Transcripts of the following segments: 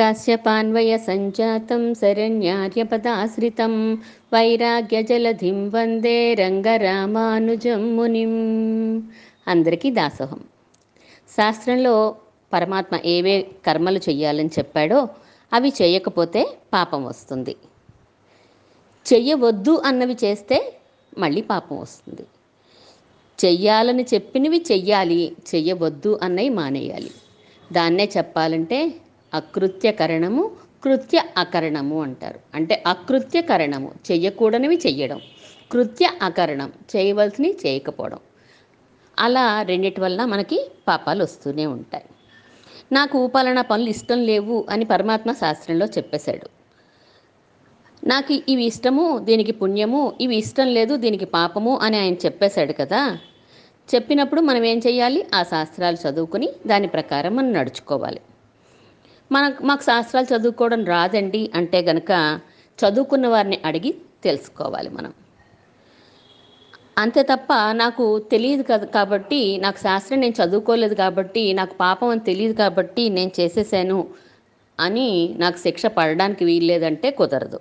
కాశ్యపాన్వయ సంజాతం శరణ్యార్యపదాశ్రితం వైరాగ్యజలధిం వందే రంగరామానుజం మునిం అందరికీ దాసోహం. శాస్త్రంలో పరమాత్మ ఏవే కర్మలు చెయ్యాలని చెప్పాడో అవి చేయకపోతే పాపం వస్తుంది. చెయ్యవద్దు అన్నవి చేస్తే మళ్ళీ పాపం వస్తుంది. చెయ్యాలని చెప్పినవి చెయ్యాలి చెయ్యవద్దు అన్నవి మానేయాలి. దాన్నే చెప్పాలంటే అకృత్యకరణము కృత్య అకరణము అంటారు. అంటే అకృత్యకరణము చెయ్యకూడనివి చెయ్యడం. కృత్య అకరణం చేయవలసినవి చేయకపోవడం. అలా రెండిటి వల్ల మనకి పాపాలు వస్తూనే ఉంటాయి. నాకు పలానా పనులు ఇష్టం లేవు అని పరమాత్మ శాస్త్రంలో చెప్పేశాడు. నాకు ఇవి ఇష్టము దీనికి పుణ్యము ఇవి ఇష్టం లేదు దీనికి పాపము అని ఆయన చెప్పేశాడు కదా. చెప్పినప్పుడు మనం ఏం చేయాలి ఆ శాస్త్రాలు చదువుకుని దాని ప్రకారం మనం నడుచుకోవాలి. మనకు మాకు శాస్త్రాలు చదువుకోవడం రాదండి అంటే గనక చదువుకున్న వారిని అడిగి తెలుసుకోవాలి మనం. అంతే తప్ప నాకు తెలియదు కదా కాబట్టి నాకు శాస్త్రం నేను చదువుకోలేదు కాబట్టి నాకు పాపం అని తెలియదు కాబట్టి నేను చేసేసాను అని నాకు శిక్ష పడడానికి వీల్లేదంటే కుదరదు.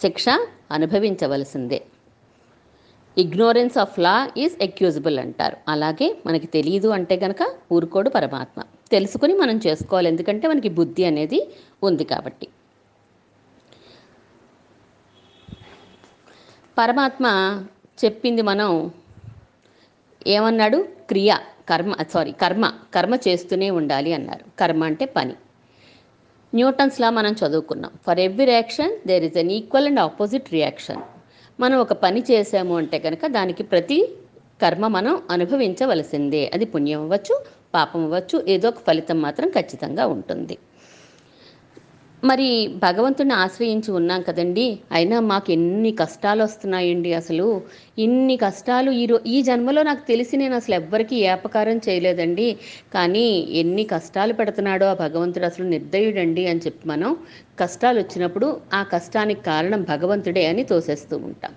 శిక్ష అనుభవించవలసిందే. Ignorance of law is excusable అంటారు. అలాగే మనకి తెలియదు అంటే కనుక ఊరుకోడు పరమాత్మ. తెలుసుకుని మనం చేసుకోవాలి. ఎందుకంటే మనకి బుద్ధి అనేది ఉంది కాబట్టి. పరమాత్మ చెప్పింది మనం ఏమన్నాడు? క్రియ కర్మ సారీ కర్మ కర్మ చేస్తూనే ఉండాలి అన్నారు. కర్మ అంటే పని. న్యూటన్స్లా మనం చదువుకున్నాం. For every reaction there is an equal and opposite reaction మనం ఒక పని చేసాము అంటే కనుక దానికి ప్రతి కర్మ మనం అనుభవించవలసిందే. అది పుణ్యం అవ్వచ్చు పాపం అవ్వచ్చు. ఏదో ఒక ఫలితం మాత్రం ఖచ్చితంగా ఉంటుంది. మరి భగవంతుని ఆశ్రయించి ఉన్నాం కదండి. అయినా మాకు ఎన్ని కష్టాలు వస్తున్నాయండి అసలు. ఇన్ని కష్టాలు ఈ ఈ జన్మలో నాకు తెలిసి నేను అసలు ఎవ్వరికీ ఏపకారం చేయలేదండి. కానీ ఎన్ని కష్టాలు పెడుతున్నాడో ఆ భగవంతుడు అసలు నిర్దయుడండి అని చెప్పి మనం కష్టాలు వచ్చినప్పుడు ఆ కష్టానికి కారణం భగవంతుడే అని తోసేస్తూ ఉంటాం.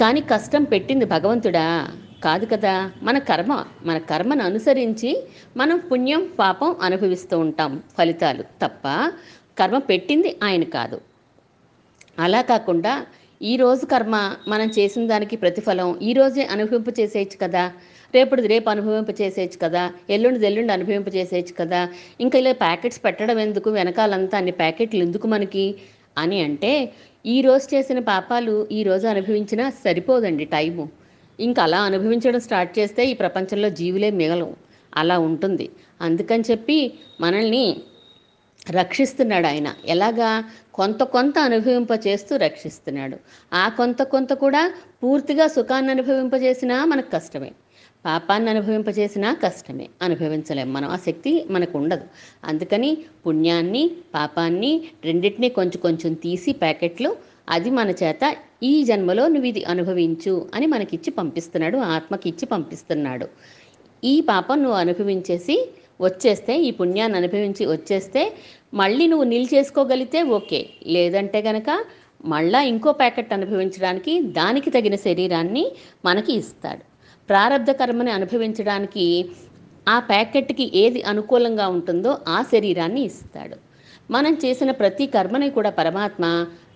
కానీ కష్టం పెట్టింది భగవంతుడా? కాదు కదా? మన కర్మ మన కర్మను అనుసరించి మనం పుణ్యం పాపం అనుభవిస్తూ ఉంటాం ఫలితాలు తప్ప కర్మ పెట్టింది ఆయన కాదు. అలా కాకుండా ఈరోజు కర్మ మనం చేసిన దానికి ప్రతిఫలం ఈరోజే అనుభవింప చేసేయచ్చు కదా? రేపటిది రేపు అనుభవింప చేసేయచ్చు కదా? ఎల్లుండి ఎల్లుండి అనుభవింప చేసేయచ్చు కదా? ఇంకా ఇలా ప్యాకెట్స్ పెట్టడం ఎందుకు? వెనకాలంతా అన్ని ప్యాకెట్లు ఎందుకు మనకి? అని అంటే ఈ రోజు చేసిన పాపాలు ఈ రోజు అనుభవించినా సరిపోదండి టైము. ఇంకా అలా అనుభవించడం స్టార్ట్ చేస్తే ఈ ప్రపంచంలో జీవులే మిగలవు. అలా ఉంటుంది. అందుకని చెప్పి మనల్ని రక్షిస్తున్నాడు ఆయన. ఎలాగా? కొంత కొంత అనుభవింప చేస్తూ రక్షిస్తున్నాడు. ఆ కొంత కొంత కూడా పూర్తిగా సుఖాన్ని అనుభవింపజేసినా మనకు కష్టమే. పాపాన్ని అనుభవింపజేసినా కష్టమే. అనుభవించలేం మనం. ఆ శక్తి మనకు ఉండదు. అందుకని పుణ్యాన్ని పాపాన్ని రెండింటినీ కొంచెం కొంచెం తీసి ప్యాకెట్లు అది మన చేత ఈ జన్మలో నువ్వు ఇది అనుభవించు అని మనకిచ్చి పంపిస్తున్నాడు ఆత్మకి ఇచ్చి పంపిస్తున్నాడు. ఈ పాపం నువ్వు అనుభవించేసి వచ్చేస్తే ఈ పుణ్యాన్ని అనుభవించి వచ్చేస్తే మళ్ళీ నువ్వు నిల్చేసుకోగలిగితే ఓకే. లేదంటే గనక మళ్ళా ఇంకో ప్యాకెట్ అనుభవించడానికి దానికి తగిన శరీరాన్ని మనకి ఇస్తాడు. ప్రారంధ కర్మని అనుభవించడానికి ఆ ప్యాకెట్కి ఏది అనుకూలంగా ఉంటుందో ఆ శరీరాన్ని ఇస్తాడు. మనం చేసిన ప్రతి కర్మని కూడా పరమాత్మ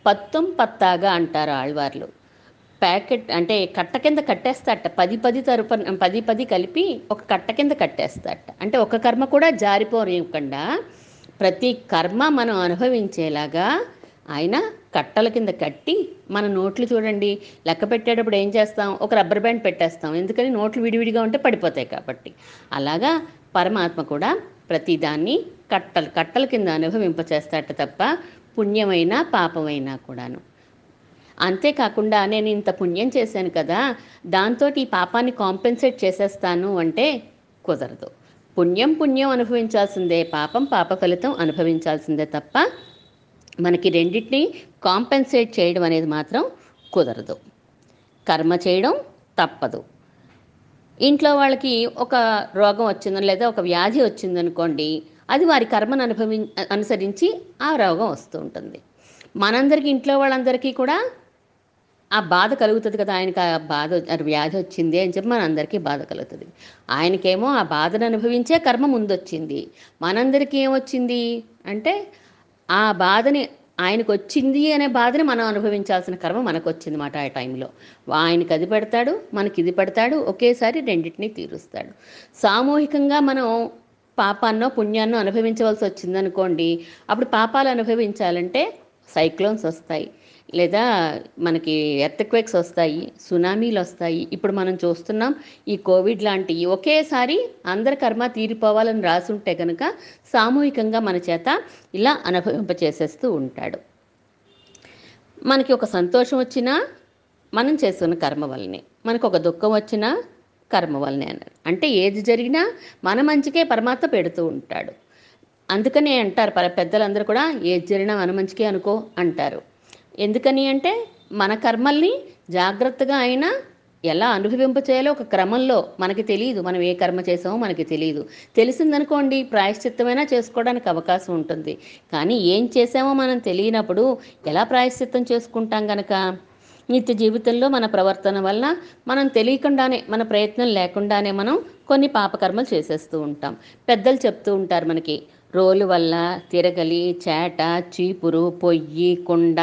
పత్తం పత్తాగా అంటారు ఆళ్వార్లు. ప్యాకెట్ అంటే కట్ట కింద కట్టేస్తాట పది పది తరపు పది పది కలిపి ఒక కట్ట కింద కట్టేస్తాట అంటే ఒక కర్మ కూడా జారిపోనివ్వకుండా ప్రతి కర్మ మనం అనుభవించేలాగా ఆయన కట్టల కింద కట్టి మన నోట్లు చూడండి. లెక్క పెట్టేటప్పుడు ఏం చేస్తాం? ఒక రబ్బర్ బ్యాండ్ పెట్టేస్తాం. ఎందుకని? నోట్లు విడివిడిగా ఉంటే పడిపోతాయి కాబట్టి. అలాగా పరమాత్మ కూడా ప్రతిదాన్ని కట్టలు కట్టల కింద అనుభవింపచేస్తాట తప్ప పుణ్యమైనా పాపమైనా కూడాను. అంతేకాకుండా నేను ఇంత పుణ్యం చేశాను కదా దాంతో ఈ పాపాన్ని కాంపెన్సేట్ చేసేస్తాను అంటే కుదరదు. పుణ్యం పుణ్యం అనుభవించాల్సిందే పాపం పాప ఫలితం అనుభవించాల్సిందే తప్ప మనకి రెండింటినీ కాంపెన్సేట్ చేయడం అనేది మాత్రం కుదరదు. కర్మ చేయడం తప్పదు. ఇంట్లో వాళ్ళకి ఒక రోగం వచ్చిందని లేదా ఒక వ్యాధి వచ్చిందనుకోండి అది వారి కర్మను అనుభవి అనుసరించి ఆ రోగం వస్తూ ఉంటుంది. మనందరికీ ఇంట్లో వాళ్ళందరికీ కూడా ఆ బాధ కలుగుతుంది కదా ఆయనకి ఆ బాధ వ్యాధి వచ్చింది అని చెప్పి మన అందరికీ బాధ కలుగుతుంది. ఆయనకేమో ఆ బాధను అనుభవించే కర్మ ముందొచ్చింది. మనందరికీ ఏమొచ్చింది అంటే ఆ బాధని ఆయనకు వచ్చింది అనే బాధని మనం అనుభవించాల్సిన కర్మ మనకు వచ్చింది మాట ఆ టైంలో. ఆయనకి అది పెడతాడు మనకి ఇది పెడతాడు ఒకేసారి రెండింటినీ తీరుస్తాడు. సామూహికంగా మనం పాపాన్నో పుణ్యాన్నో అనుభవించవలసి వచ్చిందనుకోండి అప్పుడు పాపాలు అనుభవించాలంటే సైక్లోన్స్ వస్తాయి. లేదా మనకి ఎర్త్క్వేక్స్ వస్తాయి సునామీలు వస్తాయి. ఇప్పుడు మనం చూస్తున్నాం ఈ కోవిడ్ లాంటివి ఒకేసారి అందరి కర్మ తీరిపోవాలని రాసుంటే కనుక సామూహికంగా మన చేత ఇలా అనుభవింపచేసేస్తూ ఉంటాడు. మనకి ఒక సంతోషం వచ్చినా మనం చేస్తున్న కర్మ వల్లనే. మనకు ఒక దుఃఖం వచ్చినా కర్మ వల్లనే అన్నారు అంటే ఏది జరిగినా మన మంచికే పరమాత్మ పెడుతూ ఉంటాడు. అందుకనే అంటారు పెద్దలందరూ కూడా ఏది జరిగినా మన మంచికే అనుకో అంటారు. ఎందుకని అంటే మన కర్మల్ని జాగ్రత్తగా అయినా ఎలా అనుభవింప చేయాలో ఒక క్రమంలో మనకి తెలియదు మనం ఏ కర్మ చేసామో మనకి తెలియదు తెలిసిందనుకోండి ప్రాయశ్చిత్తమైనా చేసుకోవడానికి అవకాశం ఉంటుంది. కానీ ఏం చేసామో మనం తెలియనప్పుడు ఎలా ప్రాయశ్చిత్తం చేసుకుంటాం కనుక నిత్య జీవితంలో మన ప్రవర్తన వల్ల మనం తెలియకుండానే మన ప్రయత్నం లేకుండానే మనం కొన్ని పాపకర్మలు చేసేస్తూ ఉంటాం. పెద్దలు చెప్తూ ఉంటారు మనకి రోలు వల్ల తిరగలి చేట చీపురు పొయ్యి కుండ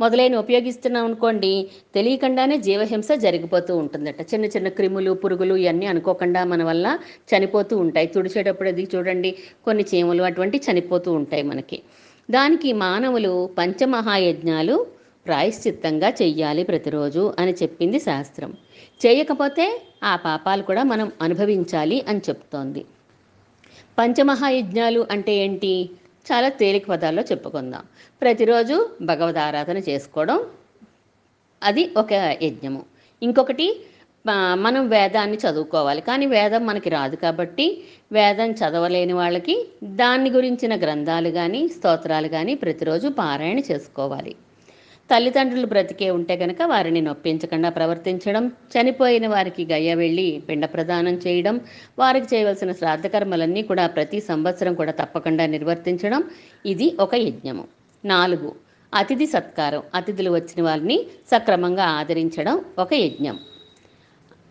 మొదలైన ఉపయోగిస్తున్నాం అనుకోండి తెలియకుండానే జీవహింస జరిగిపోతూ ఉంటుందట. చిన్న చిన్న క్రిములు పురుగులు ఇవన్నీ అనుకోకుండా మన వల్ల చనిపోతూ ఉంటాయి. తుడిచేటప్పుడు అది చూడండి కొన్ని చీమలు అటువంటి చనిపోతూ ఉంటాయి మనకి. దానికి మానవులు పంచమహాయజ్ఞాలు ప్రాయశ్చిత్తంగా చెయ్యాలి ప్రతిరోజు అని చెప్పింది శాస్త్రం. చేయకపోతే ఆ పాపాలు కూడా మనం అనుభవించాలి అని చెప్తోంది. పంచమహాయజ్ఞాలు అంటే ఏంటి? చాలా తేలిక పదాల్లో చెప్పుకుందాం. ప్రతిరోజు భగవద్ ఆరాధన చేసుకోవడం అది ఒక యజ్ఞము. ఇంకొకటి మనం వేదాన్ని చదువుకోవాలి. కానీ వేదం మనకి రాదు కాబట్టి వేదం చదవలేని వాళ్ళకి దాన్ని గురించిన గ్రంథాలు కానీ స్తోత్రాలు కానీ ప్రతిరోజు పారాయణ చేసుకోవాలి. తల్లిదండ్రులు బ్రతికే ఉంటే కనుక వారిని నొప్పించకుండా ప్రవర్తించడం చనిపోయిన వారికి గయ్య వెళ్ళి పిండ ప్రదానం చేయడం వారికి చేయవలసిన శ్రాద్ధకర్మలన్నీ కూడా ప్రతి సంవత్సరం కూడా తప్పకుండా నిర్వర్తించడం ఇది ఒక యజ్ఞము. నాలుగు అతిథి సత్కారం. అతిథులు వచ్చిన వారిని సక్రమంగా ఆదరించడం ఒక యజ్ఞం.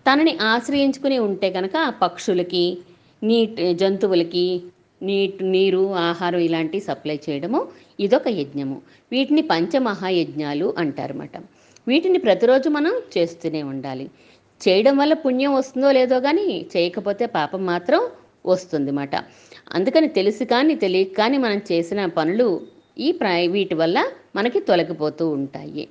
తనని ఆశ్రయించుకుని ఉంటే కనుక పక్షులకి నీటి జంతువులకి నీటి నీరు ఆహారం ఇలాంటివి సప్లై చేయడము ఇదొక యజ్ఞము. వీటిని పంచమహాయజ్ఞాలు అంటారన్నమాట. వీటిని ప్రతిరోజు మనం చేస్తూనే ఉండాలి. చేయడం వల్ల పుణ్యం వస్తుందో లేదో కానీ చేయకపోతే పాపం మాత్రం వస్తుంది అన్నమాట అందుకని తెలిసి కానీ తెలియక కానీ మనం చేసిన పనులు ఈ ప్రా వీటి వల్ల మనకి తొలగిపోతూ ఉంటాయి.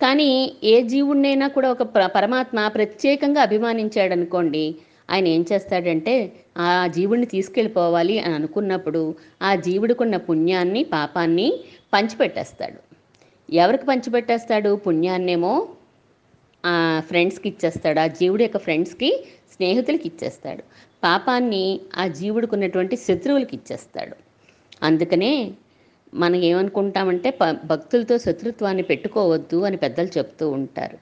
కానీ ఏ జీవుడినైనా కూడా ఒక పరమాత్మ ప్రత్యేకంగా అభిమానించాడనుకోండి ఆయన ఏం చేస్తాడంటే ఆ జీవుడిని తీసుకెళ్ళిపోవాలి అని అనుకున్నప్పుడు ఆ జీవుడికున్న పుణ్యాన్ని పాపాన్ని పంచిపెట్టేస్తాడు. ఎవరికి పంచిపెట్టేస్తాడు పుణ్యాన్నేమో? ఆ ఫ్రెండ్స్కి ఇచ్చేస్తాడు. ఆ జీవుడు యొక్క ఫ్రెండ్స్కి స్నేహితులకి ఇచ్చేస్తాడు. పాపాన్ని ఆ జీవుడికి ఉన్నటువంటి శత్రువులకి ఇచ్చేస్తాడు. అందుకనే మనం ఏమనుకుంటామంటే ప భక్తులతో శత్రుత్వాన్ని పెట్టుకోవద్దు అని పెద్దలు చెప్తూ ఉంటారు.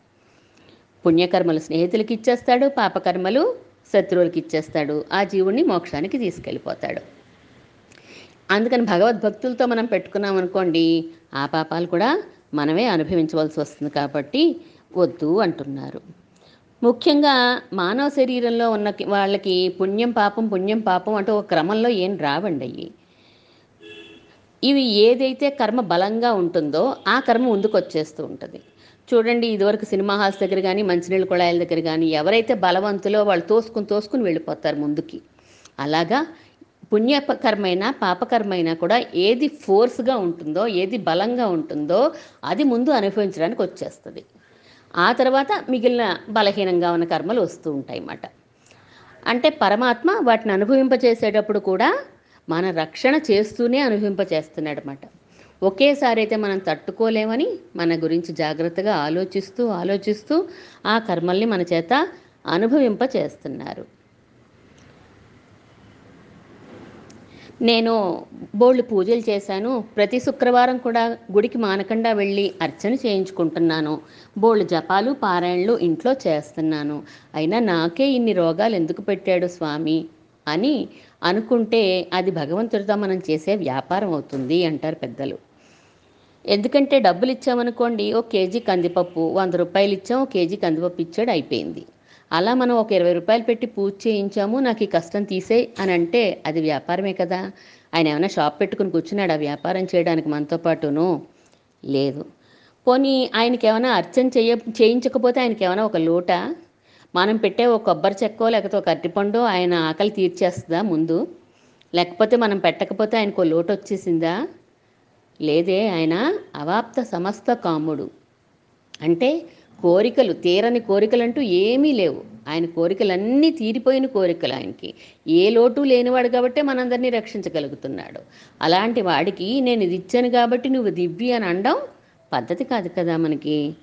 పుణ్యకర్మలు స్నేహితులకి ఇచ్చేస్తాడు పాపకర్మలు శత్రువులకి ఇచ్చేస్తాడు. ఆ జీవుడిని మోక్షానికి తీసుకెళ్ళిపోతాడు. అందుకని భగవద్భక్తులతో మనం పెట్టుకున్నాం అనుకోండి ఆ పాపాలు కూడా మనమే అనుభవించవలసి వస్తుంది కాబట్టి వద్దు అంటున్నారు. ముఖ్యంగా మానవ శరీరంలో ఉన్న వాళ్ళకి పుణ్యం పాపం పుణ్యం పాపం అంటూ ఒక క్రమంలో ఏం రావండి అవి ఇవి ఏదైతే కర్మ బలంగా ఉంటుందో ఆ కర్మ ముందుకు వచ్చేస్తూ ఉంటుంది. చూడండి ఇదివరకు సినిమా హాల్స్ దగ్గర కానీ మంచినీళ్ళ కుళాయిల దగ్గర కానీ ఎవరైతే బలవంతులో వాళ్ళు తోసుకుని తోసుకుని వెళ్ళిపోతారు ముందుకి. అలాగా పుణ్యకర్మైనా పాపకర్మైనా కూడా ఏది ఫోర్స్గా ఉంటుందో ఏది బలంగా ఉంటుందో అది ముందు అనుభవించడానికి వచ్చేస్తుంది. ఆ తర్వాత మిగిలిన బలహీనంగా ఉన్న కర్మలు వస్తూ ఉంటాయి అన్నమాట అంటే పరమాత్మ వాటిని అనుభవింపచేసేటప్పుడు కూడా మన రక్షణ చేస్తూనే అనుభవింపచేస్తున్నాడు అనమాట ఒకేసారి అయితే మనం తట్టుకోలేమని మన గురించి జాగ్రత్తగా ఆలోచిస్తూ ఆలోచిస్తూ ఆ కర్మల్ని మన చేత అనుభవింప చేస్తున్నారు నేను బోళ్ళు పూజలు చేశాను. ప్రతి శుక్రవారం కూడా గుడికి మానకుండా వెళ్ళి అర్చన చేయించుకుంటున్నాను. బోళ్ళు జపాలు పారాయణలు ఇంట్లో చేస్తున్నాను. అయినా నాకే ఇన్ని రోగాలు ఎందుకు పెట్టాడు స్వామి? అని అనుకుంటే అది భగవంతుడితో మనం చేసే వ్యాపారం అవుతుంది అంటారు పెద్దలు. ఎందుకంటే డబ్బులు ఇచ్చామనుకోండి ఒక కేజీ కందిపప్పు వంద రూపాయలు ఇచ్చాం ఒక కేజీ కందిపప్పు ఇచ్చాడు అయిపోయింది. అలా మనం ఒక ఇరవై రూపాయలు పెట్టి పూజ చేయించాము నాకు ఈ కష్టం తీసేయి అని అంటే అది వ్యాపారమే కదా. ఆయన ఏమైనా షాప్ పెట్టుకుని కూర్చున్నాడు? ఆ వ్యాపారం చేయడానికి మనతో పాటును? లేదు. పోనీ ఆయనకి ఏమైనా అర్చన చేయ చేయించకపోతే ఆయనకి ఏమైనా ఒక లోట? మనం పెట్టే ఒక కొబ్బరి చెక్కో లేకపోతే ఒక అరటిపండు ఆయన ఆకలి తీర్చేస్తుందా ముందు? లేకపోతే మనం పెట్టకపోతే ఆయనకు లోటు వచ్చేసిందా లేదే ఆయన అవాప్త సమస్త కాముడు. అంటే కోరికలు తీరని కోరికలు అంటూ ఏమీ లేవు. ఆయన కోరికలన్నీ తీరిపోయిన కోరికలు ఆయనకి. ఏ లోటు లేనివాడు కాబట్టే మనందరినీ రక్షించగలుగుతున్నాడు. అలాంటి వాడికి నేను ఇది ఇచ్చాను కాబట్టి నువ్వు దివ్వి అని అనడం పద్ధతి కాదు కదా మనకి.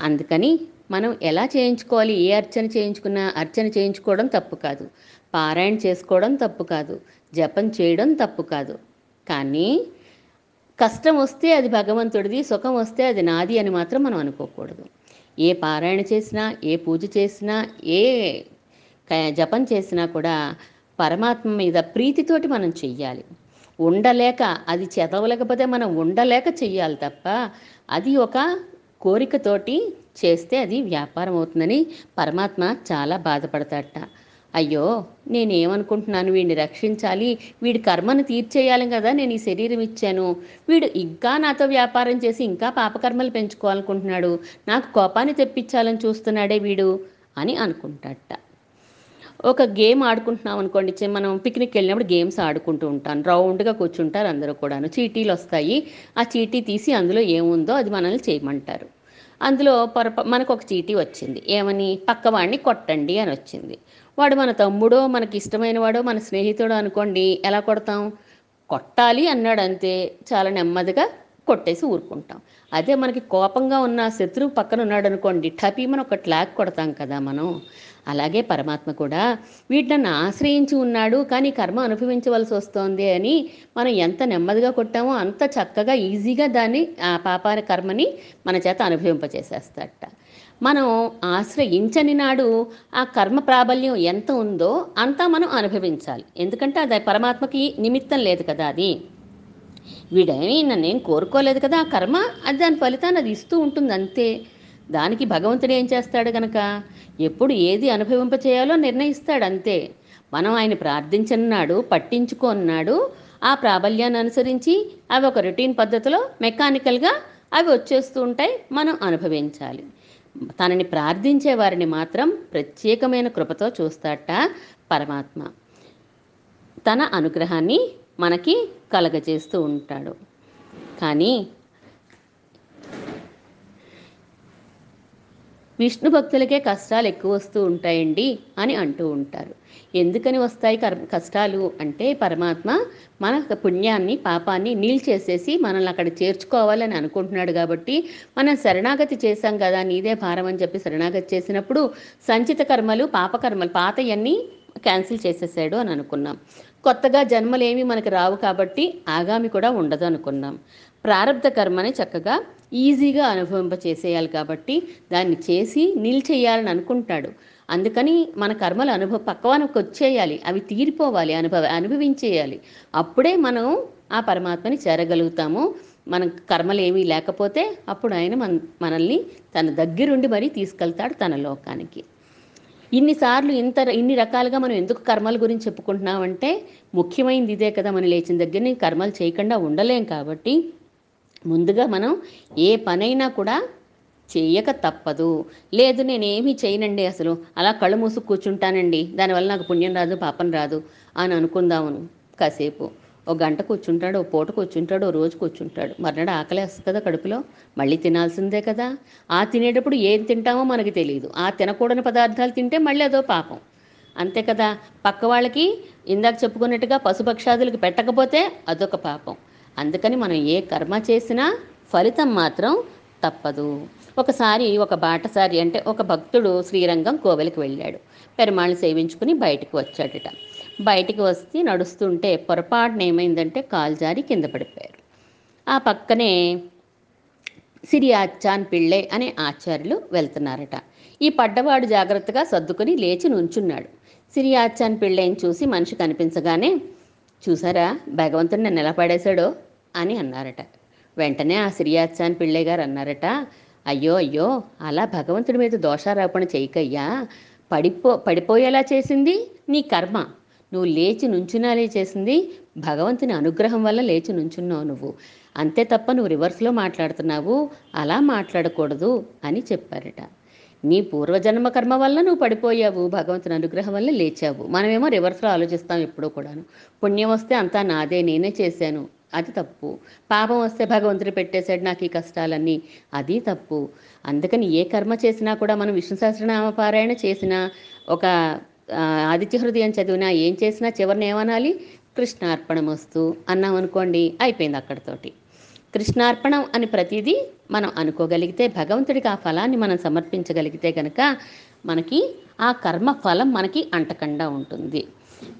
అందుకని మనం ఎలా చేయించుకోవాలి? ఏ అర్చన చేయించుకున్నా అర్చన చేయించుకోవడం తప్పు కాదు. పారాయణ చేసుకోవడం తప్పు కాదు. జపం చేయడం తప్పు కాదు. కానీ కష్టం వస్తే అది భగవంతుడిది సుఖం వస్తే అది నాది అని మాత్రం మనం అనుకోకూడదు. ఏ పారాయణ చేసినా ఏ పూజ చేసినా ఏ క- జపం చేసినా కూడా పరమాత్మ మీద ప్రీతితోటి మనం చెయ్యాలి. ఉండలేక అది చదవలేకపోతే మనం ఉండలేక చెయ్యాలి తప్ప అది ఒక కోరికతోటి చేస్తే అది వ్యాపారం అవుతుందని పరమాత్మ చాలా బాధపడతాట అయ్యో నేనేమనుకుంటున్నాను? వీడిని రక్షించాలి. వీడి కర్మను తీర్చేయాలి కదా నేను ఈ శరీరం ఇచ్చాను. వీడు ఇంకా నాతో వ్యాపారం చేసి ఇంకా పాపకర్మలు పెంచుకోవాలనుకుంటున్నాడు. నాకు కోపాన్ని తెప్పించాలని చూస్తున్నాడే వీడు అని అనుకుంటాడట. ఒక గేమ్ ఆడుకుంటున్నాం అనుకోండి. మనం పిక్నిక్ వెళ్ళినప్పుడు గేమ్స్ ఆడుకుంటూ ఉంటాను రౌండ్గా కూర్చుంటారు అందరూ కూడాను. చీటీలు వస్తాయి. ఆ చీటీ తీసి అందులో ఏముందో అది మనల్ని చేయమంటారు. అందులో పొరప మనకు ఒక చీటీ వచ్చింది. ఏమని? పక్కవాడిని కొట్టండి అని వచ్చింది. వాడు మన తమ్ముడో మనకి ఇష్టమైన వాడో మన స్నేహితుడో అనుకోండి ఎలా కొడతాం? కొట్టాలి అన్నాడు అంతే చాలా నెమ్మదిగా కొట్టేసి ఊరుకుంటాం. అదే మనకి కోపంగా ఉన్న శత్రువు పక్కన ఉన్నాడు అనుకోండి టపీమని ఒక ట్లాక్ కొడతాం కదా మనం. అలాగే పరమాత్మ కూడా వీటిని నన్ను ఆశ్రయించి ఉన్నాడు కానీ కర్మ అనుభవించవలసి వస్తోంది అని మనం ఎంత నెమ్మదిగా కొట్టామో అంత చక్కగా ఈజీగా దాన్ని ఆ పాపాల కర్మని మన చేత అనుభవింపచేసేస్తాడట. మనం ఆశ్రయించని నాడు ఆ కర్మ ప్రాబల్యం ఎంత ఉందో అంతా మనం అనుభవించాలి. ఎందుకంటే అది పరమాత్మకి నిమిత్తం లేదు కదా అది. వీడేమి నన్నేం కోరుకోలేదు కదా ఆ కర్మ అది దాని ఫలితాన్ని అది ఇస్తూ ఉంటుంది అంతే దానికి భగవంతుడు ఏం చేస్తాడు గనక? ఎప్పుడు ఏది అనుభవింప చేయాలో నిర్ణయిస్తాడు అంతే. మనం ఆయన ప్రార్థించన్నాడు పట్టించుకున్నాడు ఆ ప్రాబల్యాన్ని అనుసరించి అవి ఒక రొటీన్ పద్ధతిలో మెకానికల్గా అవి వచ్చేస్తూ ఉంటాయి మనం అనుభవించాలి. తనని ప్రార్థించే వారిని మాత్రం ప్రత్యేకమైన కృపతో చూస్తాట పరమాత్మ. తన అనుగ్రహాన్ని మనకి కలగజేస్తూ ఉంటాడు. కానీ విష్ణు భక్తులకే కష్టాలు ఎక్కువ వస్తూ ఉంటాయండి అని అంటూ ఉంటారు. ఎందుకని వస్తాయి కర్- కష్టాలు అంటే పరమాత్మ మన పుణ్యాన్ని పాపాన్ని నీల్చేసేసి మనల్ని అక్కడ చేర్చుకోవాలని అనుకుంటున్నాడు కాబట్టి మనం శరణాగతి చేశాం కదా నీదే భారం అని చెప్పి శరణాగతి చేసినప్పుడు సంచిత కర్మలు పాపకర్మలు పాతయన్నీ క్యాన్సిల్ చేసేసాడు అని అనుకున్నాం. కొత్తగా జన్మలేమి మనకు రావు కాబట్టి ఆగామి కూడా ఉండదు అనుకున్నాం. ప్రారంధ కర్మని చక్కగా ఈజీగా అనుభవింప చేసేయాలి కాబట్టి దాన్ని చేసి నిల్చేయాలని అనుకుంటాడు. అందుకని మన కర్మలు అనుభవ పక్కవానికి వచ్చేయాలి అవి తీరిపోవాలి అనుభవ అనుభవించేయాలి. అప్పుడే మనం ఆ పరమాత్మని చేరగలుగుతాము. మన కర్మలు ఏమీ లేకపోతే అప్పుడు ఆయన మన మనల్ని తన దగ్గరుండి మరీ తీసుకెళ్తాడు తన లోకానికి. ఇన్నిసార్లు ఇంత ఇన్ని రకాలుగా మనం ఎందుకు కర్మల గురించి చెప్పుకుంటున్నామంటే ముఖ్యమైనది ఇదే కదా మనం లేచిన దగ్గర కర్మలు చేయకుండా ఉండలేం కాబట్టి ముందుగా మనం ఏ పనైనా కూడా చేయక తప్పదు. లేదు నేనేమీ చేయనండి అసలు. అలా కళ్ళు మూసుకు కూర్చుంటానండి. దానివల్ల నాకు పుణ్యం రాదు పాపం రాదు అని అనుకుందామను. కాసేపు. ఒక గంట కూర్చుంటాడు ఓ పూట కూర్చుంటాడు ఓ రోజు కూర్చుంటాడు. మర్నాడు ఆకలేస్తుంది కదా కడుపులో. మళ్ళీ తినాల్సిందే కదా. ఆ తినేటప్పుడు ఏం తింటామో మనకి తెలియదు ఆ తినకూడని పదార్థాలు తింటే మళ్ళీ అదో పాపం. అంతే కదా. పక్క వాళ్ళకి ఇందాక చెప్పుకున్నట్టుగా పశుపక్షాదులకు పెట్టకపోతే అదొక పాపం. అందుకని మనం ఏ కర్మ చేసినా ఫలితం మాత్రం తప్పదు. ఒకసారి ఒక బాటసారి అంటే ఒక భక్తుడు శ్రీరంగం కోవెలకు వెళ్ళాడు. పెరుమాళ్ళని సేవించుకుని బయటికి వచ్చాడట. బయటికి వస్తే నడుస్తుంటే పొరపాటున ఏమైందంటే కాలు జారి కింద పడిపోయారు. ఆ పక్కనే సిరి ఆచాన్ పిళ్ళే అనే ఆచార్యులు వెళ్తున్నారట. ఈ పడ్డవాడు జాగ్రత్తగా సర్దుకుని లేచి నుంచున్నాడు. సిరి ఆచాన్ పిళ్ళేని చూసి మనిషి కనిపించగానే చూసారా భగవంతుడు నన్ను ఎలా పడేశాడో? అని అన్నారట. వెంటనే ఆ శ్రీయాచాన్ పిళ్ళే గారు అన్నారట అయ్యో అయ్యో అలా భగవంతుడి మీద దోషారోపణ చేయకయ్యా. పడిపో పడిపోయేలా చేసింది నీ కర్మ. నువ్వు లేచి నుంచునాలే చేసింది భగవంతుని అనుగ్రహం వల్ల లేచి నుంచున్నావు నువ్వు. అంతే తప్ప నువ్వు రివర్స్లో మాట్లాడుతున్నావు. అలా మాట్లాడకూడదు అని చెప్పారట. నీ పూర్వజన్మ కర్మ వల్ల నువ్వు పడిపోయావు. భగవంతుని అనుగ్రహం వల్ల లేచావు. మనమేమో రివర్స్లో ఆలోచిస్తాం ఎప్పుడూ కూడాను. పుణ్యం వస్తే అంతా నాదే. నేనే చేశాను. అది తప్పు. పాపం వస్తే భగవంతుడు పెట్టేశాడు నాకు ఈ కష్టాలన్నీ. అది తప్పు. అందుకని ఏ కర్మ చేసినా కూడా మనం విష్ణు సహస్రనామ పారాయణ చేసినా ఒక ఆదిత్య హృదయం చదివినా ఏం చేసినా చివరిని ఏమనాలి? కృష్ణార్పణమస్తు అన్నాం అనుకోండి అయిపోయింది అక్కడితోటి. కృష్ణార్పణం అని ప్రతిదీ మనం అనుకోగలిగితే భగవంతుడికి ఆ ఫలాన్ని మనం సమర్పించగలిగితే కనుక మనకి ఆ కర్మ ఫలం మనకి అంటకుండా ఉంటుంది.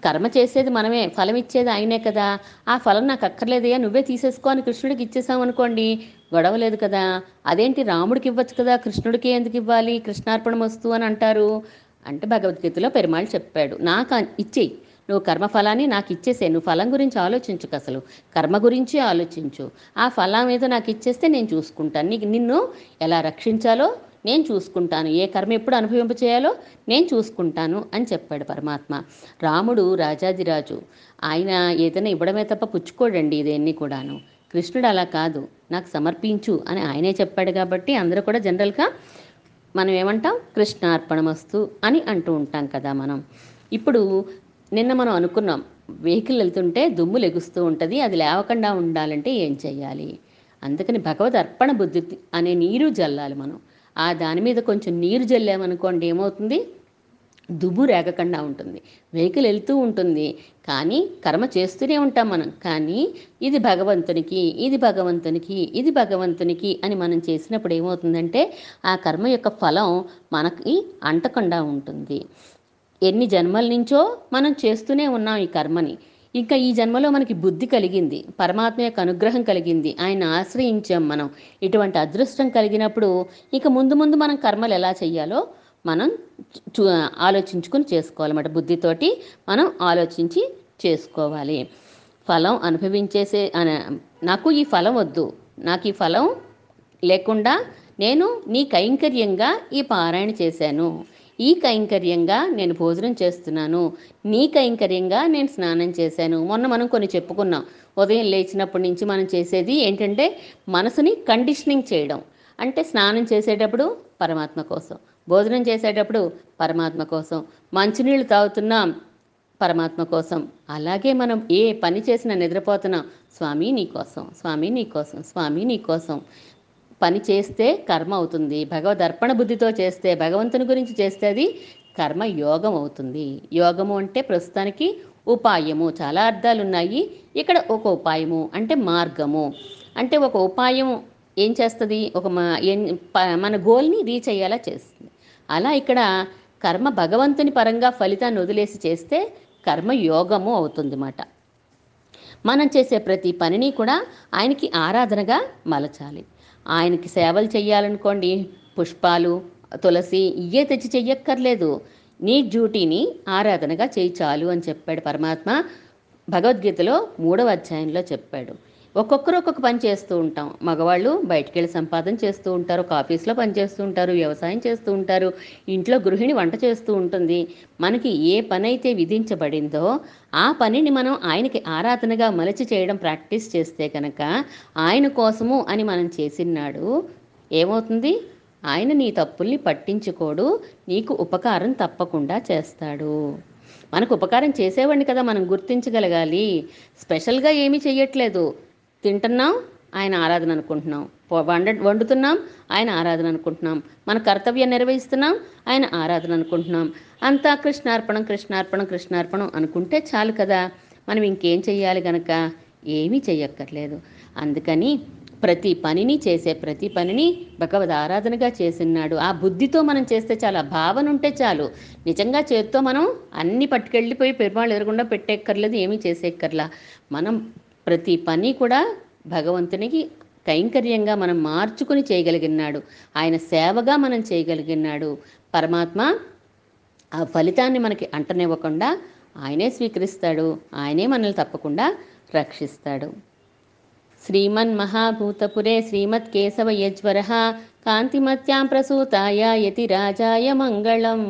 కర్మ చేసేది మనమే ఫలం ఇచ్చేది ఆయనే కదా. ఆ ఫలం నాకు అక్కర్లేదయ్యా నువ్వే తీసేసుకో అని కృష్ణుడికి ఇచ్చేసాం అనుకోండి గొడవ లేదు కదా. అదేంటి రాముడికి ఇవ్వచ్చు కదా కృష్ణుడికి ఎందుకు ఇవ్వాలి కృష్ణార్పణం వస్తు అని అంటారు. అంటే భగవద్గీతలో పెరుమాళ్ చెప్పాడు నాకు ఇచ్చేయి నువ్వు కర్మఫలాన్ని నాకు ఇచ్చేసే నువ్వు ఫలం గురించి ఆలోచించుకు అసలు కర్మ గురించి ఆలోచించు. ఆ ఫలం ఏదో నాకు ఇచ్చేస్తే నేను చూసుకుంటాను. నీకు నిన్ను ఎలా రక్షించాలో నేను చూసుకుంటాను. ఏ కర్మ ఎప్పుడు అనుభవింప చేయాలో నేను చూసుకుంటాను అని చెప్పాడు పరమాత్మ. రాముడు రాజాదిరాజు ఆయన ఏదైనా ఇవ్వడమే తప్ప పుచ్చుకోడండి ఇదేన్ని కూడాను. కృష్ణుడు అలా కాదు నాకు సమర్పించు అని ఆయనే చెప్పాడు కాబట్టి అందరూ కూడా జనరల్గా మనం ఏమంటాం? కృష్ణార్పణమస్తు అని అంటూ ఉంటాం కదా మనం. ఇప్పుడు నిన్న మనం అనుకున్నాం వెహికల్ వెళ్తుంటే దుమ్ము లెగుస్తూ ఉంటుంది అది లేవకుండా ఉండాలంటే ఏం చేయాలి అందుకని భగవద్ అర్పణ బుద్ధి అనే నీరు జల్లాలి మనం. ఆ దాని మీద కొంచెం నీరు జల్లామనుకోండి ఏమవుతుంది? దుమ్ము రేగకుండా ఉంటుంది. వెహికల్ వెళ్తూ ఉంటుంది. కానీ కర్మ చేస్తూనే ఉంటాం మనం. కానీ ఇది భగవంతునికి ఇది భగవంతునికి ఇది భగవంతునికి అని మనం చేసినప్పుడు ఏమవుతుందంటే ఆ కర్మ యొక్క ఫలం మనకి అంటకుండా ఉంటుంది. ఎన్ని జన్మల నుంచో మనం చేస్తూనే ఉన్నాం ఈ కర్మని. ఇంకా ఈ జన్మలో మనకి బుద్ధి కలిగింది పరమాత్మ యొక్క అనుగ్రహం కలిగింది ఆయన ఆశ్రయించాం మనం. ఇటువంటి అదృష్టం కలిగినప్పుడు ఇక ముందు ముందు మనం కర్మలు ఎలా చేయాలో మనం చూ ఆలోచించుకుని చేసుకోవాలన్నమాట. బుద్ధితోటి మనం ఆలోచించి చేసుకోవాలి. ఫలం అనుభవించేసే నాకు ఈ ఫలం వద్దు. నాకు ఈ ఫలం లేకుండా నేను నీ కైంకర్యంగా ఈ పారాయణ చేశాను. ఈ కైంకర్యంగా నేను భోజనం చేస్తున్నాను. నీ కైంకర్యంగా నేను స్నానం చేశాను. మొన్న మనం కొన్ని చెప్పుకున్నాం. ఉదయం లేచినప్పటి నుంచి మనం చేసేది ఏంటంటే మనసుని కండిషనింగ్ చేయడం. అంటే స్నానం చేసేటప్పుడు పరమాత్మ కోసం భోజనం చేసేటప్పుడు పరమాత్మ కోసం మంచినీళ్ళు తాగుతున్నాం పరమాత్మ కోసం. అలాగే మనం ఏ పని చేసినా నిద్రపోతున్నాం. స్వామి నీ కోసం స్వామి నీ కోసం స్వామి నీ కోసం. పని చేస్తే కర్మ అవుతుంది. భగవ అర్పణ బుద్ధితో చేస్తే భగవంతుని గురించి చేస్తే అది కర్మ యోగం అవుతుంది. యోగము అంటే ప్రస్తుతానికి ఉపాయము. చాలా అర్థాలు ఉన్నాయి ఇక్కడ ఒక ఉపాయము అంటే మార్గము. అంటే ఒక ఉపాయం ఏం చేస్తుంది? ఒక మ- మన గోల్ని రీచ్ అయ్యేలా చేస్తుంది. అలా ఇక్కడ కర్మ భగవంతుని పరంగా ఫలితాన్ని వదిలేసి చేస్తే కర్మ యోగము అవుతుంది మాట మనం చేసే ప్రతి పనిని కూడా ఆయనకి ఆరాధనగా మలచాలి. ఆయనకి సేవలు చేయాలనుకోండి పుష్పాలు తులసి ఇయ్యే తెచ్చి చెయ్యక్కర్లేదు. నీ డ్యూటీని ఆరాధనగా చేయి చాలు అని చెప్పాడు పరమాత్మ. భగవద్గీతలో మూడవ అధ్యాయంలో చెప్పాడు. ఒక్కొక్కరు ఒక్కొక్క పని చేస్తూ ఉంటాం. మగవాళ్ళు బయటికి వెళ్ళి సంపాదన చేస్తూ ఉంటారు ఒక ఆఫీస్లో పనిచేస్తూ ఉంటారు వ్యవసాయం చేస్తూ ఉంటారు ఇంట్లో గృహిణి వంట చేస్తూ ఉంటుంది. మనకి ఏ పని అయితే విధించబడిందో ఆ పనిని మనం ఆయనకి ఆరాధనగా మలచి చేయడం ప్రాక్టీస్ చేస్తే కనుక ఆయన కోసము అని మనం చేసినాడు ఏమవుతుంది? ఆయన నీ తప్పుల్ని పట్టించుకోడు నీకు ఉపకారం తప్పకుండా చేస్తాడు. మనకు ఉపకారం చేసేవాడిని కదా మనం గుర్తించగలగాలి. స్పెషల్గా ఏమీ చెయ్యట్లేదు. తింటున్నాం ఆయన ఆరాధన అనుకుంటున్నాం. వండ వండుతున్నాం ఆయన ఆరాధన అనుకుంటున్నాం. మన కర్తవ్యం నిర్వహిస్తున్నాం ఆయన ఆరాధన అనుకుంటున్నాం. అంతా కృష్ణార్పణం కృష్ణార్పణం కృష్ణార్పణం అనుకుంటే చాలు కదా. మనం ఇంకేం చెయ్యాలి గనక? ఏమీ చెయ్యక్కర్లేదు. అందుకని ప్రతి పనిని చేసే ప్రతి పనిని భగవద్ ఆరాధనగా చేసినాడు ఆ బుద్ధితో మనం చేస్తే చాలా భావన ఉంటే చాలు. నిజంగా చేత్తో మనం అన్ని పట్టుకెళ్ళిపోయి పెరుమాళ్ళు ఎదురకుండా పెట్టేక్కర్లేదు ఏమీ చేసేక్కర్లా. మనం ప్రతి పని కూడా భగవంతునికి కైంకర్యంగా మనం మార్చుకుని చేయగలిగినాడు ఆయన సేవగా మనం చేయగలిగినాడు పరమాత్మ ఆ ఫలితాన్ని మనకి అంటనివ్వకుండా ఆయనే స్వీకరిస్తాడు. ఆయనే మనల్ని తప్పకుండా రక్షిస్తాడు. శ్రీమన్ మహాభూతపురే శ్రీమత్ కేశవ యజ్వర కాంతిమత్యాం ప్రసూతాయ యతిరాజాయ మంగళం.